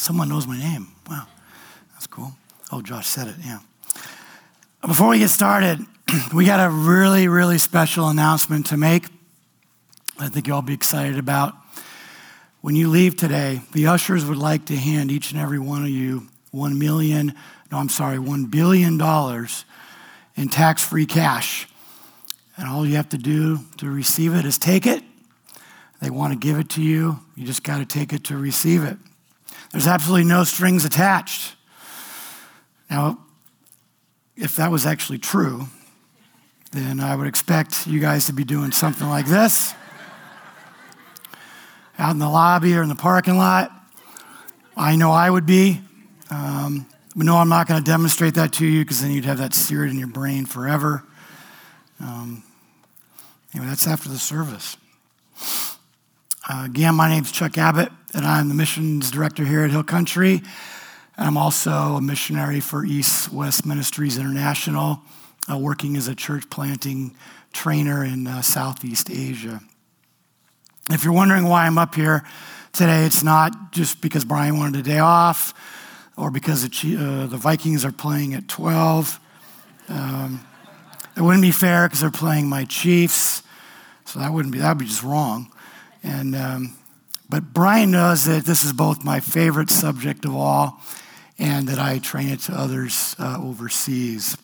Someone knows my name. Wow, that's cool. Oh, Josh said it, yeah. Before we get started, we got a really, really special announcement to make. I think you'll all be excited about. When you leave today, the ushers would like to hand each and every one of you one million, no, I'm sorry, one billion dollars in tax free cash. And all you have to do to receive it is take it. They want to give it to you. You just got to take it to receive it. There's absolutely no strings attached. Now, if that was actually true, then I would expect you guys to be doing something like this out in the lobby or in the parking lot. I know I would be. Um, but no, I'm not going to demonstrate that to you because then you'd have that seared in your brain forever. Um, anyway, that's after the service. Uh, again, my name is Chuck Abbott, and I'm the missions director here at Hill Country. And I'm also a missionary for East West Ministries International, uh, working as a church planting trainer in uh, Southeast Asia. If you're wondering why I'm up here today, it's not just because Brian wanted a day off or because the, uh, the Vikings are playing at 12. Um, it wouldn't be fair because they're playing my Chiefs, so that wouldn't be, that would be just wrong. And, um, but Brian knows that this is both my favorite subject of all and that I train it to others uh, overseas.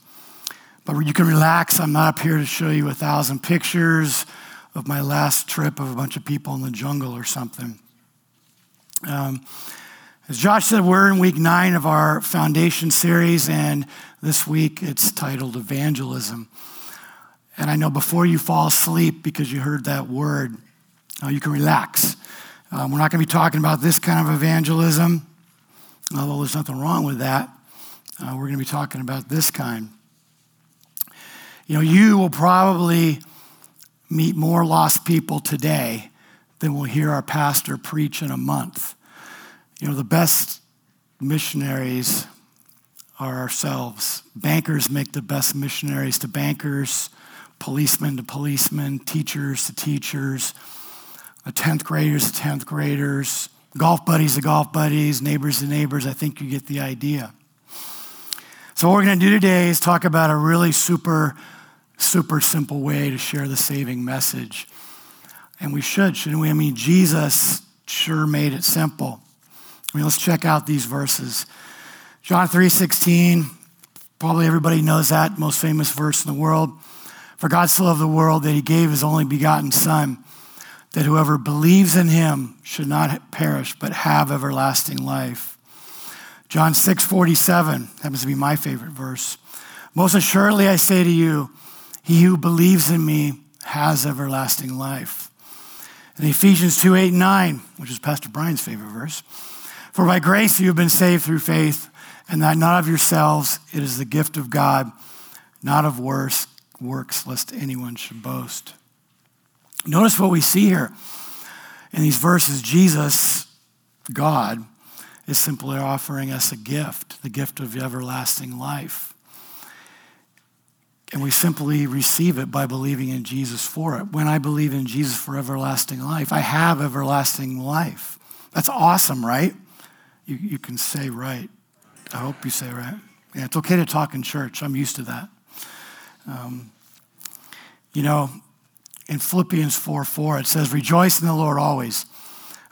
But you can relax. I'm not up here to show you a thousand pictures of my last trip of a bunch of people in the jungle or something. Um, as Josh said, we're in week nine of our foundation series, and this week it's titled Evangelism. And I know before you fall asleep because you heard that word, uh, you can relax. Um, we're not going to be talking about this kind of evangelism, although there's nothing wrong with that. Uh, we're going to be talking about this kind. You know, you will probably meet more lost people today than we'll hear our pastor preach in a month. You know, the best missionaries are ourselves. Bankers make the best missionaries to bankers, policemen to policemen, teachers to teachers a 10th graders to 10th graders, golf buddies to golf buddies, neighbors to neighbors. I think you get the idea. So, what we're going to do today is talk about a really super, super simple way to share the saving message. And we should, shouldn't we? I mean, Jesus sure made it simple. I mean, let's check out these verses. John 3:16, probably everybody knows that, most famous verse in the world. For God so loved the world that he gave his only begotten son that whoever believes in him should not perish but have everlasting life. John 6 47 happens to be my favorite verse. Most assuredly, I say to you, he who believes in me has everlasting life. And Ephesians 2 8 and 9, which is Pastor Brian's favorite verse. For by grace you have been saved through faith, and that not of yourselves, it is the gift of God, not of works, works lest anyone should boast. Notice what we see here in these verses Jesus, God, is simply offering us a gift, the gift of everlasting life. And we simply receive it by believing in Jesus for it. When I believe in Jesus for everlasting life, I have everlasting life. That's awesome, right? You, you can say right. I hope you say right. Yeah, it's okay to talk in church. I'm used to that. Um, you know, in Philippians 4 4, it says, Rejoice in the Lord always.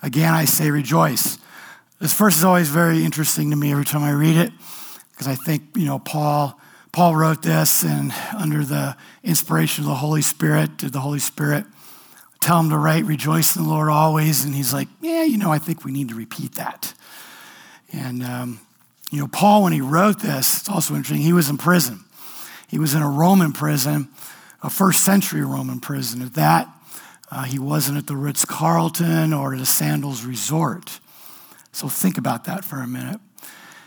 Again, I say rejoice. This verse is always very interesting to me every time I read it because I think, you know, Paul. Paul wrote this, and under the inspiration of the Holy Spirit, did the Holy Spirit tell him to write, Rejoice in the Lord always? And he's like, Yeah, you know, I think we need to repeat that. And, um, you know, Paul, when he wrote this, it's also interesting, he was in prison. He was in a Roman prison a first century Roman prison. At that, uh, he wasn't at the Ritz Carlton or at a Sandals resort. So think about that for a minute.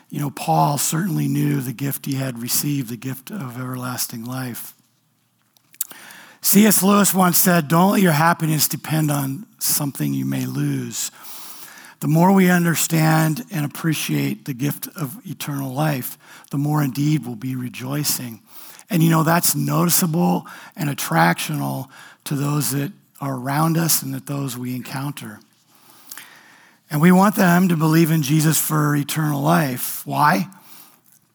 You know, Paul certainly knew the gift he had received, the gift of everlasting life. C.S. Lewis once said, Don't let your happiness depend on something you may lose. The more we understand and appreciate the gift of eternal life, the more indeed we'll be rejoicing. And you know, that's noticeable and attractional to those that are around us and that those we encounter. And we want them to believe in Jesus for eternal life. Why?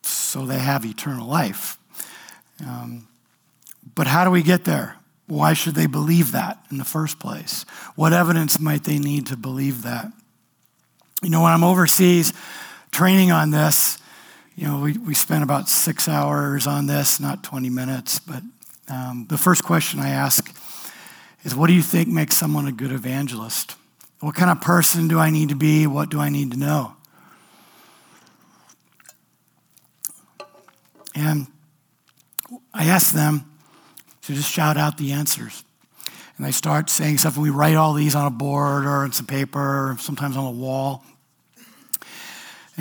So they have eternal life. Um, but how do we get there? Why should they believe that in the first place? What evidence might they need to believe that? You know, when I'm overseas training on this, you know, we, we spent about six hours on this, not 20 minutes, but um, the first question I ask is what do you think makes someone a good evangelist? What kind of person do I need to be? What do I need to know? And I ask them to just shout out the answers. And they start saying stuff, and we write all these on a board or on some paper, or sometimes on a wall,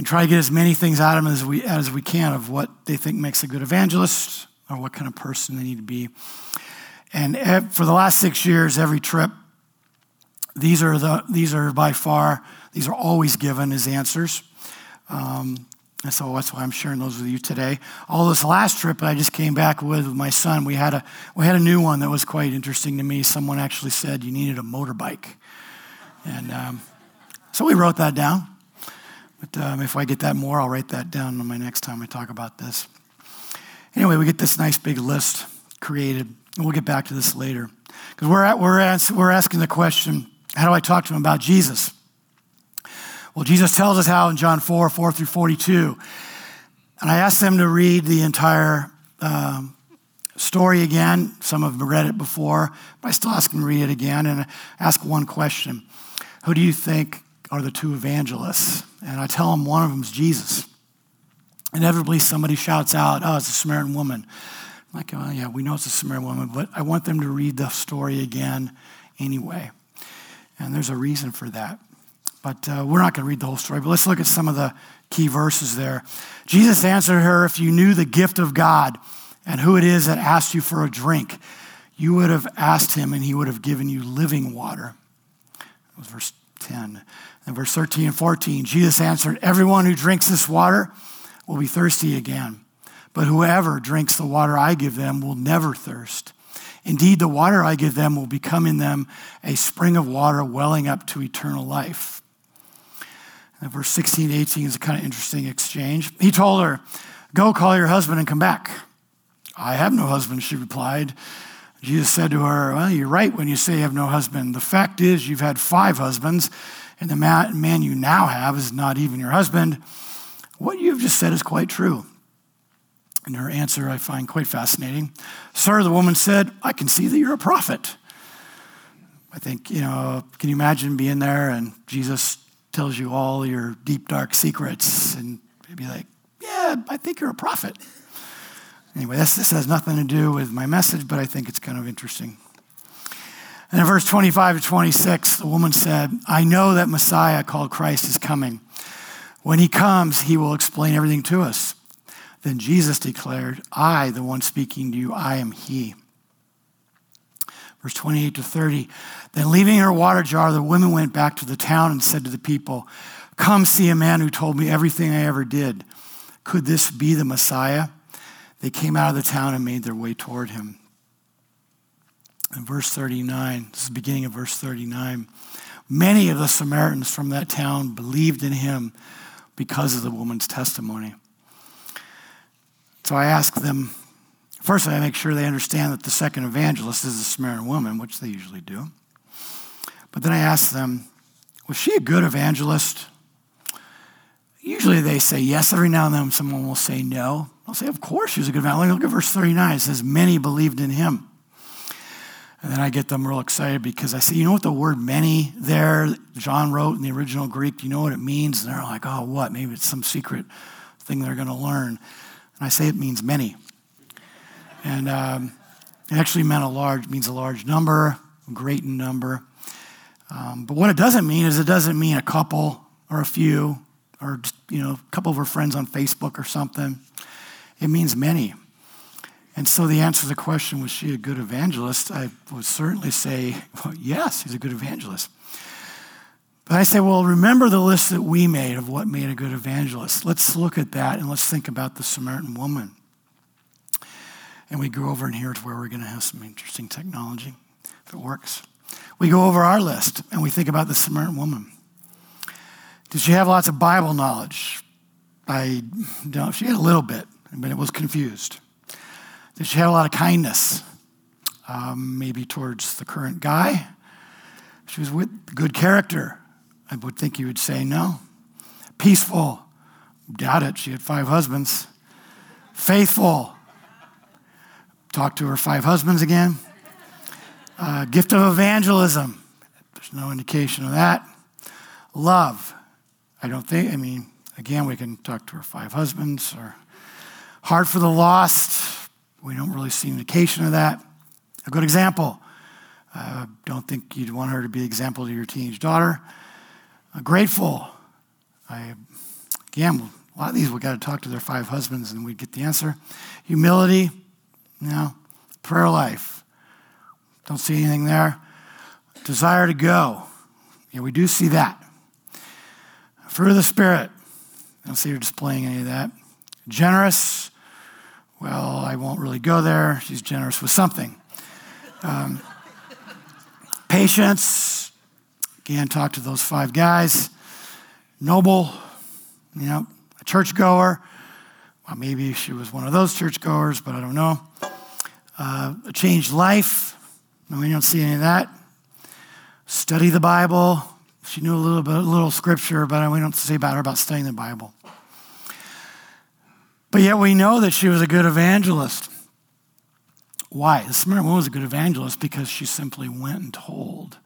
and try to get as many things out of them as we, as we can of what they think makes a good evangelist or what kind of person they need to be. And for the last six years, every trip, these are, the, these are by far, these are always given as answers. Um, and so that's why I'm sharing those with you today. All this last trip I just came back with, with my son, we had, a, we had a new one that was quite interesting to me. Someone actually said you needed a motorbike. And um, so we wrote that down. But um, if I get that more, I'll write that down on my next time I talk about this. Anyway, we get this nice big list created, and we'll get back to this later. Because we're, we're, ask, we're asking the question how do I talk to him about Jesus? Well, Jesus tells us how in John 4 4 through 42. And I asked them to read the entire um, story again. Some have read it before, but I still ask them to read it again and ask one question Who do you think are the two evangelists? And I tell them one of them is Jesus. Inevitably, somebody shouts out, Oh, it's a Samaritan woman. I'm like, oh, yeah, we know it's a Samaritan woman, but I want them to read the story again anyway. And there's a reason for that. But uh, we're not going to read the whole story, but let's look at some of the key verses there. Jesus answered her, If you knew the gift of God and who it is that asked you for a drink, you would have asked him and he would have given you living water. That was verse 10. And verse 13 and 14, Jesus answered, Everyone who drinks this water will be thirsty again. But whoever drinks the water I give them will never thirst. Indeed, the water I give them will become in them a spring of water welling up to eternal life. And verse 16 to 18 is a kind of interesting exchange. He told her, Go call your husband and come back. I have no husband, she replied. Jesus said to her, Well, you're right when you say you have no husband. The fact is, you've had five husbands, and the man you now have is not even your husband. What you've just said is quite true. And her answer I find quite fascinating. Sir, the woman said, I can see that you're a prophet. I think, you know, can you imagine being there and Jesus tells you all your deep, dark secrets and be like, yeah, I think you're a prophet. Anyway, this, this has nothing to do with my message, but I think it's kind of interesting. And in verse 25 to 26, the woman said, I know that Messiah called Christ is coming. When he comes, he will explain everything to us. Then Jesus declared, I, the one speaking to you, I am he. Verse 28 to 30. Then, leaving her water jar, the women went back to the town and said to the people, Come see a man who told me everything I ever did. Could this be the Messiah? They came out of the town and made their way toward him. In verse 39, this is the beginning of verse 39, many of the Samaritans from that town believed in him because of the woman's testimony. So I ask them, first, I make sure they understand that the second evangelist is a Samaritan woman, which they usually do. But then I ask them, was she a good evangelist? Usually they say yes. Every now and then someone will say no. I'll say, of course she was a good evangelist. Look at verse 39. It says, many believed in him. And then I get them real excited because I say, you know what the word many there, John wrote in the original Greek, do you know what it means? And they're like, oh, what? Maybe it's some secret thing they're going to learn. And I say it means many. And um, it actually meant a large, means a large number, a great number. Um, but what it doesn't mean is it doesn't mean a couple or a few or you know, a couple of her friends on Facebook or something. It means many. And so the answer to the question, was she a good evangelist? I would certainly say, well, yes, he's a good evangelist. But I say, well, remember the list that we made of what made a good evangelist. Let's look at that and let's think about the Samaritan woman. And we go over in here to where we're going to have some interesting technology, if it works. We go over our list and we think about the Samaritan woman. Did she have lots of Bible knowledge? I don't know. She had a little bit, but it was confused. She had a lot of kindness? Um, maybe towards the current guy. She was with good character. I would think you would say no. Peaceful. Doubt it. She had five husbands. Faithful. Talk to her five husbands again. Uh, gift of evangelism. There's no indication of that. Love. I don't think, I mean, again, we can talk to her five husbands or heart for the lost. We don't really see indication of that. A good example. I uh, don't think you'd want her to be an example to your teenage daughter. Uh, grateful. I, again, a lot of these we got to talk to their five husbands and we'd get the answer. Humility. No. Prayer life. Don't see anything there. Desire to go. Yeah, we do see that. Fruit of the Spirit. I don't see her displaying any of that. Generous. Well, I won't really go there. She's generous with something. Um, patience. Again, talk to those five guys. Noble. You know, a churchgoer. Well, maybe she was one of those churchgoers, but I don't know. Uh, a changed life. No, we don't see any of that. Study the Bible. She knew a little bit, a little scripture, but we don't see about her about studying the Bible. But yet we know that she was a good evangelist. Why? The Samaritan woman was a good evangelist because she simply went and told.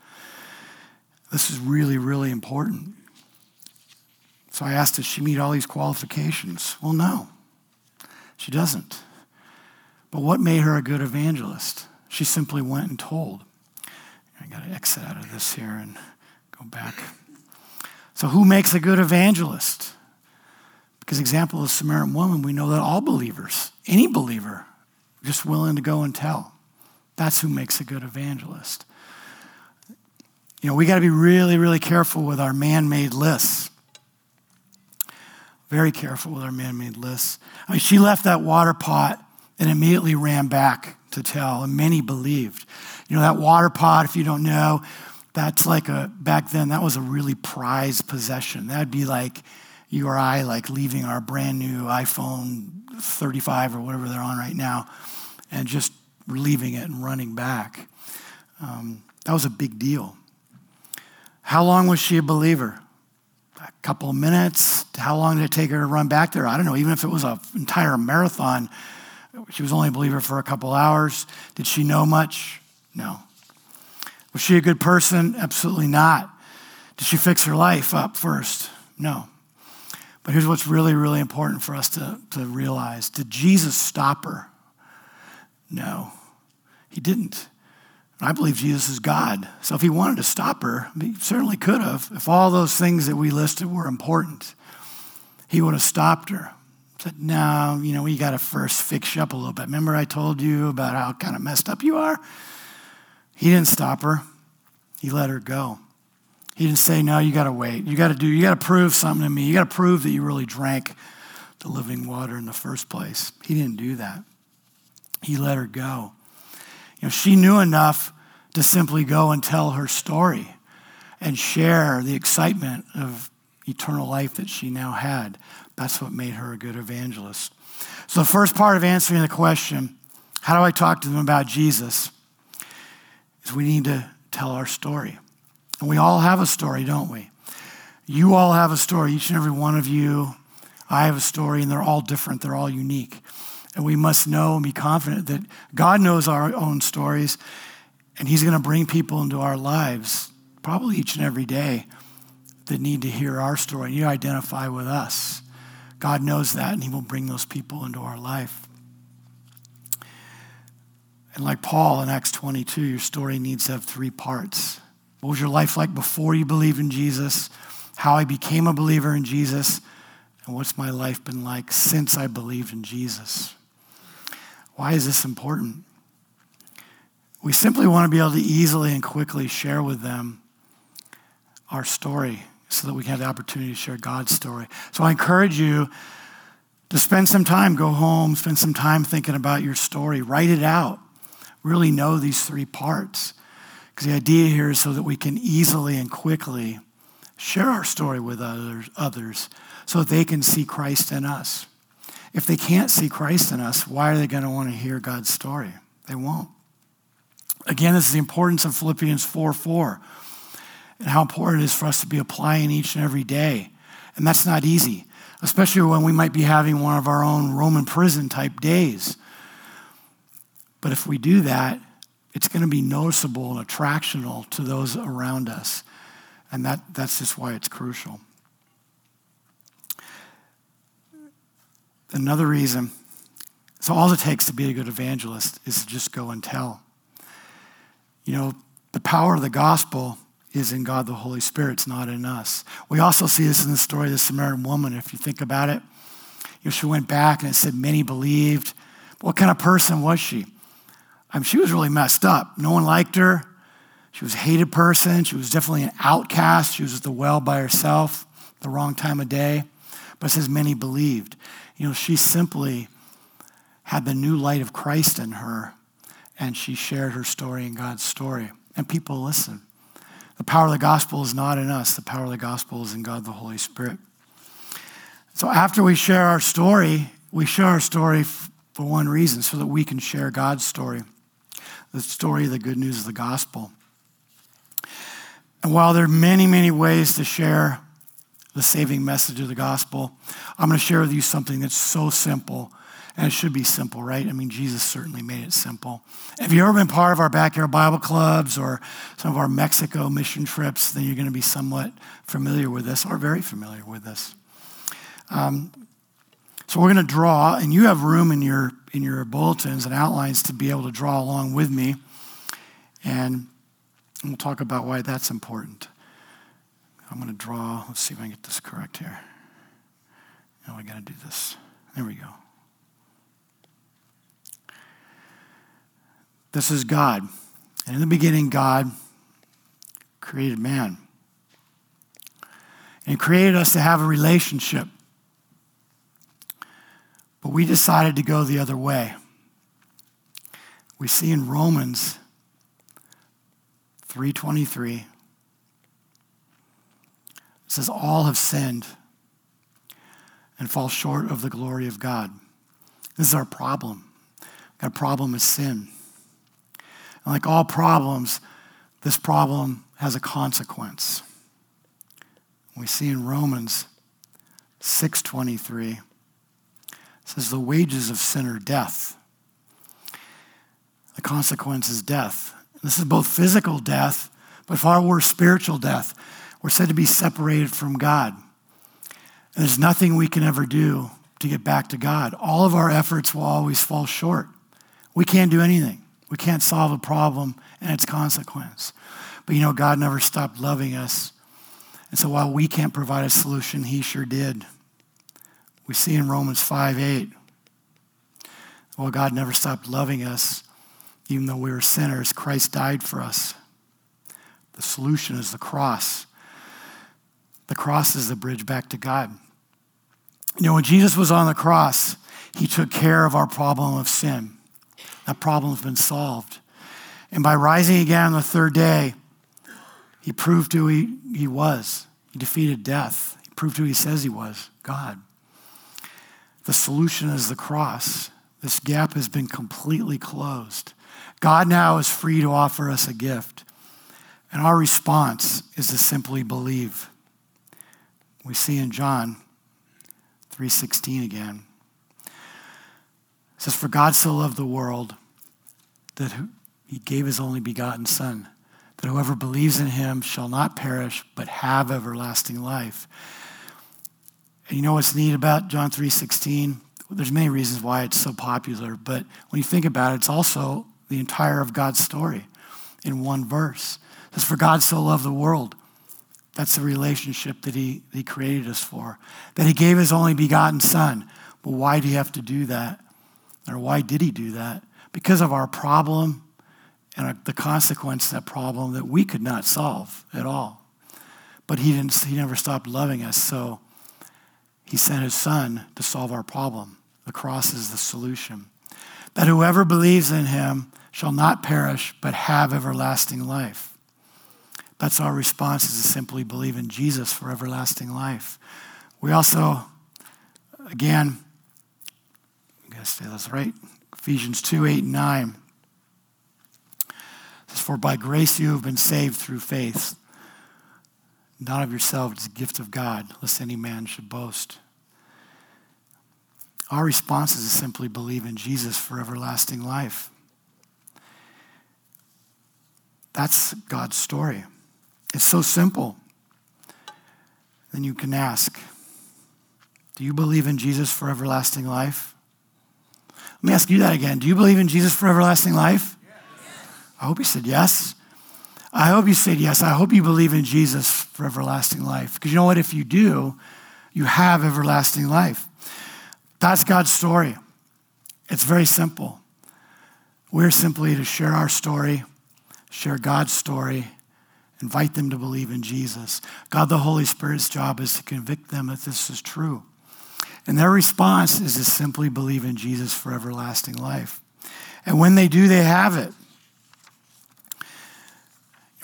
This is really, really important. So I asked, does she meet all these qualifications? Well, no, she doesn't. But what made her a good evangelist? She simply went and told. I got to exit out of this here and Go back. So, who makes a good evangelist? Because example of Samaritan woman, we know that all believers, any believer, just willing to go and tell. That's who makes a good evangelist. You know, we got to be really, really careful with our man-made lists. Very careful with our man-made lists. I mean, she left that water pot and immediately ran back to tell, and many believed. You know, that water pot, if you don't know, that's like a, back then, that was a really prized possession. That'd be like you or I, like leaving our brand new iPhone 35 or whatever they're on right now and just leaving it and running back. Um, that was a big deal. How long was she a believer? A couple of minutes? How long did it take her to run back there? I don't know. Even if it was an entire marathon, she was only a believer for a couple hours. Did she know much? No. Was she a good person? Absolutely not. Did she fix her life up first? No. But here's what's really, really important for us to, to realize Did Jesus stop her? No, he didn't. I believe Jesus is God. So if he wanted to stop her, he certainly could have. If all those things that we listed were important, he would have stopped her. Said, no, you know, we got to first fix you up a little bit. Remember, I told you about how kind of messed up you are? He didn't stop her, he let her go. He didn't say, No, you got to wait. You got to do, you got to prove something to me. You got to prove that you really drank the living water in the first place. He didn't do that. He let her go. You know, she knew enough to simply go and tell her story and share the excitement of eternal life that she now had. That's what made her a good evangelist. So, the first part of answering the question, how do I talk to them about Jesus? is we need to tell our story. And we all have a story, don't we? You all have a story, each and every one of you. I have a story, and they're all different, they're all unique. And we must know and be confident that God knows our own stories, and He's going to bring people into our lives, probably each and every day, that need to hear our story. You identify with us. God knows that, and He will bring those people into our life. And like Paul in Acts 22, your story needs to have three parts. What was your life like before you believed in Jesus? how I became a believer in Jesus, and what's my life been like since I believed in Jesus. Why is this important? We simply want to be able to easily and quickly share with them our story so that we can have the opportunity to share God's story. So I encourage you to spend some time, go home, spend some time thinking about your story, write it out, really know these three parts. Because the idea here is so that we can easily and quickly share our story with others, others so that they can see Christ in us. If they can't see Christ in us, why are they going to want to hear God's story? They won't. Again, this is the importance of Philippians 4 4 and how important it is for us to be applying each and every day. And that's not easy, especially when we might be having one of our own Roman prison type days. But if we do that, it's going to be noticeable and attractional to those around us. And that, that's just why it's crucial. Another reason, so all it takes to be a good evangelist is to just go and tell. You know, the power of the gospel is in God the Holy Spirit, it's not in us. We also see this in the story of the Samaritan woman, if you think about it. You know, she went back and it said many believed. What kind of person was she? I mean, she was really messed up. No one liked her. She was a hated person. She was definitely an outcast. She was at the well by herself, the wrong time of day. But says many believed. You know, she simply had the new light of Christ in her, and she shared her story and God's story. And people listened. The power of the gospel is not in us, the power of the gospel is in God the Holy Spirit. So after we share our story, we share our story for one reason so that we can share God's story, the story of the good news of the gospel. And while there are many, many ways to share the saving message of the gospel, I'm going to share with you something that's so simple and it should be simple, right? I mean, Jesus certainly made it simple. Have you've ever been part of our backyard Bible clubs or some of our Mexico mission trips? Then you're going to be somewhat familiar with this or very familiar with this. Um, so we're going to draw, and you have room in your in your bulletins and outlines to be able to draw along with me, and we'll talk about why that's important. I'm going to draw. Let's see if I can get this correct here. Now I got to do this. There we go. This is God. And in the beginning, God created man. And created us to have a relationship. But we decided to go the other way. We see in Romans 3:23 it says all have sinned and fall short of the glory of God. This is our problem. Our problem is sin. And like all problems, this problem has a consequence. We see in Romans 6:23 says the wages of sin are death. The consequence is death. This is both physical death, but far worse spiritual death. We're said to be separated from God. And there's nothing we can ever do to get back to God. All of our efforts will always fall short. We can't do anything. We can't solve a problem and its consequence. But you know, God never stopped loving us. And so while we can't provide a solution, He sure did. We see in Romans 5 8, well, God never stopped loving us. Even though we were sinners, Christ died for us. The solution is the cross. The cross is the bridge back to God. You know, when Jesus was on the cross, He took care of our problem of sin. That problem's been solved. And by rising again on the third day, he proved who he, he was. He defeated death. He proved who he says he was God. The solution is the cross. This gap has been completely closed. God now is free to offer us a gift. And our response is to simply believe. We see in John 3:16 again. It says, For God so loved the world that he gave his only begotten Son, that whoever believes in him shall not perish, but have everlasting life. And you know what's neat about John 3.16? There's many reasons why it's so popular, but when you think about it, it's also the entire of God's story in one verse. It says, For God so loved the world That's the relationship that he, he created us for. That he gave his only begotten son. But why did he have to do that? Or why did he do that? Because of our problem and the consequence of that problem that we could not solve at all. But he, didn't, he never stopped loving us, so he sent his son to solve our problem. The cross is the solution. That whoever believes in him shall not perish, but have everlasting life. That's our response is to simply believe in Jesus for everlasting life. We also, again, I gotta say this right. Ephesians 2, 8, and 9. says, For by grace you have been saved through faith, not of yourself, it's a gift of God, lest any man should boast. Our response is to simply believe in Jesus for everlasting life. That's God's story. It's so simple. Then you can ask Do you believe in Jesus for everlasting life? Let me ask you that again. Do you believe in Jesus for everlasting life? Yes. I hope you said yes. I hope you said yes. I hope you believe in Jesus for everlasting life. Because you know what? If you do, you have everlasting life. That's God's story. It's very simple. We're simply to share our story, share God's story, invite them to believe in Jesus. God the Holy Spirit's job is to convict them that this is true. And their response is to simply believe in Jesus for everlasting life. And when they do, they have it.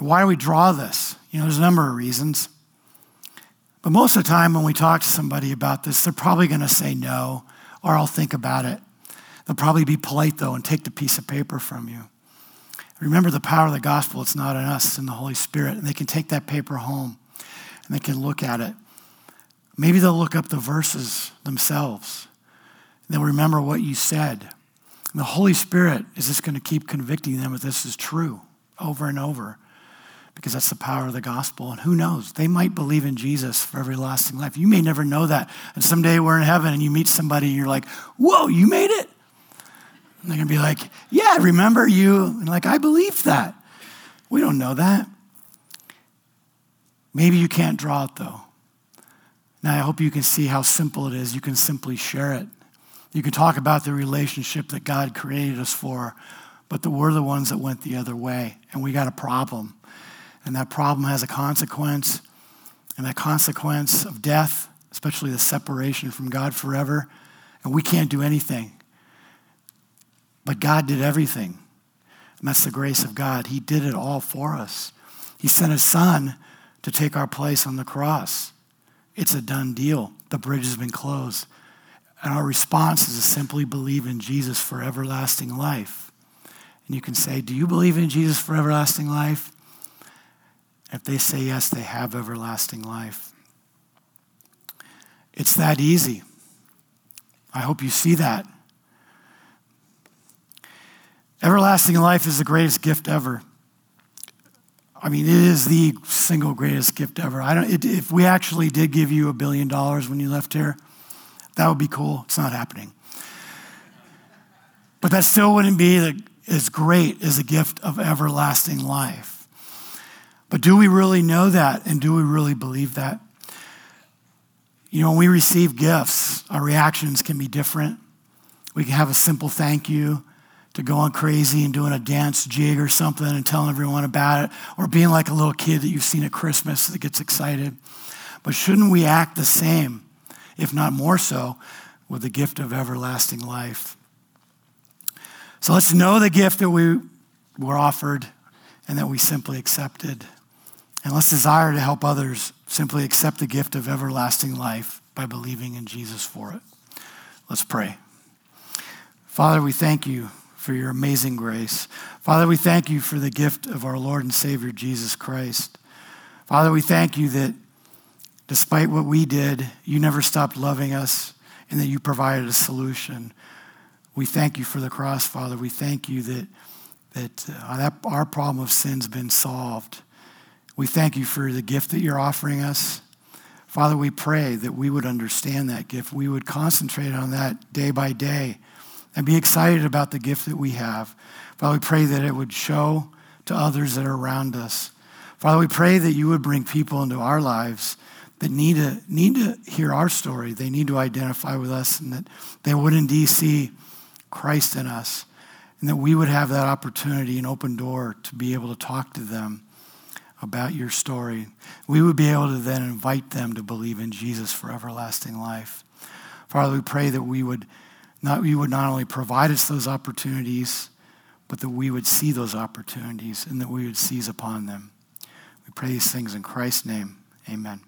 Why do we draw this? You know, there's a number of reasons. But most of the time, when we talk to somebody about this, they're probably going to say no, or I'll think about it. They'll probably be polite, though, and take the piece of paper from you. Remember the power of the gospel, it's not in us, it's in the Holy Spirit. And they can take that paper home and they can look at it. Maybe they'll look up the verses themselves. They'll remember what you said. And the Holy Spirit is just going to keep convicting them that this is true over and over because that's the power of the gospel. And who knows? They might believe in Jesus for everlasting life. You may never know that. And someday we're in heaven and you meet somebody and you're like, whoa, you made it? And they're going to be like, yeah, I remember you? And like, I believe that. We don't know that. Maybe you can't draw it though. Now, I hope you can see how simple it is. You can simply share it. You can talk about the relationship that God created us for, but we're the ones that went the other way, and we got a problem and that problem has a consequence, and that consequence of death, especially the separation from God forever, and we can't do anything. But God did everything. And that's the grace of God. He did it all for us. He sent his son to take our place on the cross. It's a done deal. The bridge has been closed. And our response is to simply believe in Jesus for everlasting life. And you can say, Do you believe in Jesus for everlasting life? If they say yes, they have everlasting life. It's that easy. I hope you see that. Everlasting life is the greatest gift ever. I mean, it is the single greatest gift ever. I don't, it, if we actually did give you a billion dollars when you left here, that would be cool. It's not happening. But that still wouldn't be the, as great as a gift of everlasting life. But do we really know that? And do we really believe that? You know, when we receive gifts, our reactions can be different. We can have a simple thank you to going crazy and doing a dance jig or something and telling everyone about it, or being like a little kid that you've seen at Christmas that gets excited. But shouldn't we act the same, if not more so, with the gift of everlasting life? So let's know the gift that we were offered and that we simply accepted. And let's desire to help others simply accept the gift of everlasting life by believing in Jesus for it. Let's pray. Father, we thank you for your amazing grace. Father, we thank you for the gift of our Lord and Savior Jesus Christ. Father, we thank you that despite what we did, you never stopped loving us and that you provided a solution. We thank you for the cross, Father. We thank you that, that, uh, that our problem of sin's been solved we thank you for the gift that you're offering us. Father, we pray that we would understand that gift. We would concentrate on that day by day and be excited about the gift that we have. Father, we pray that it would show to others that are around us. Father, we pray that you would bring people into our lives that need to, need to hear our story. They need to identify with us and that they would indeed see Christ in us and that we would have that opportunity, and open door to be able to talk to them about your story. We would be able to then invite them to believe in Jesus for everlasting life. Father, we pray that we would not, you would not only provide us those opportunities, but that we would see those opportunities and that we would seize upon them. We pray these things in Christ's name. Amen.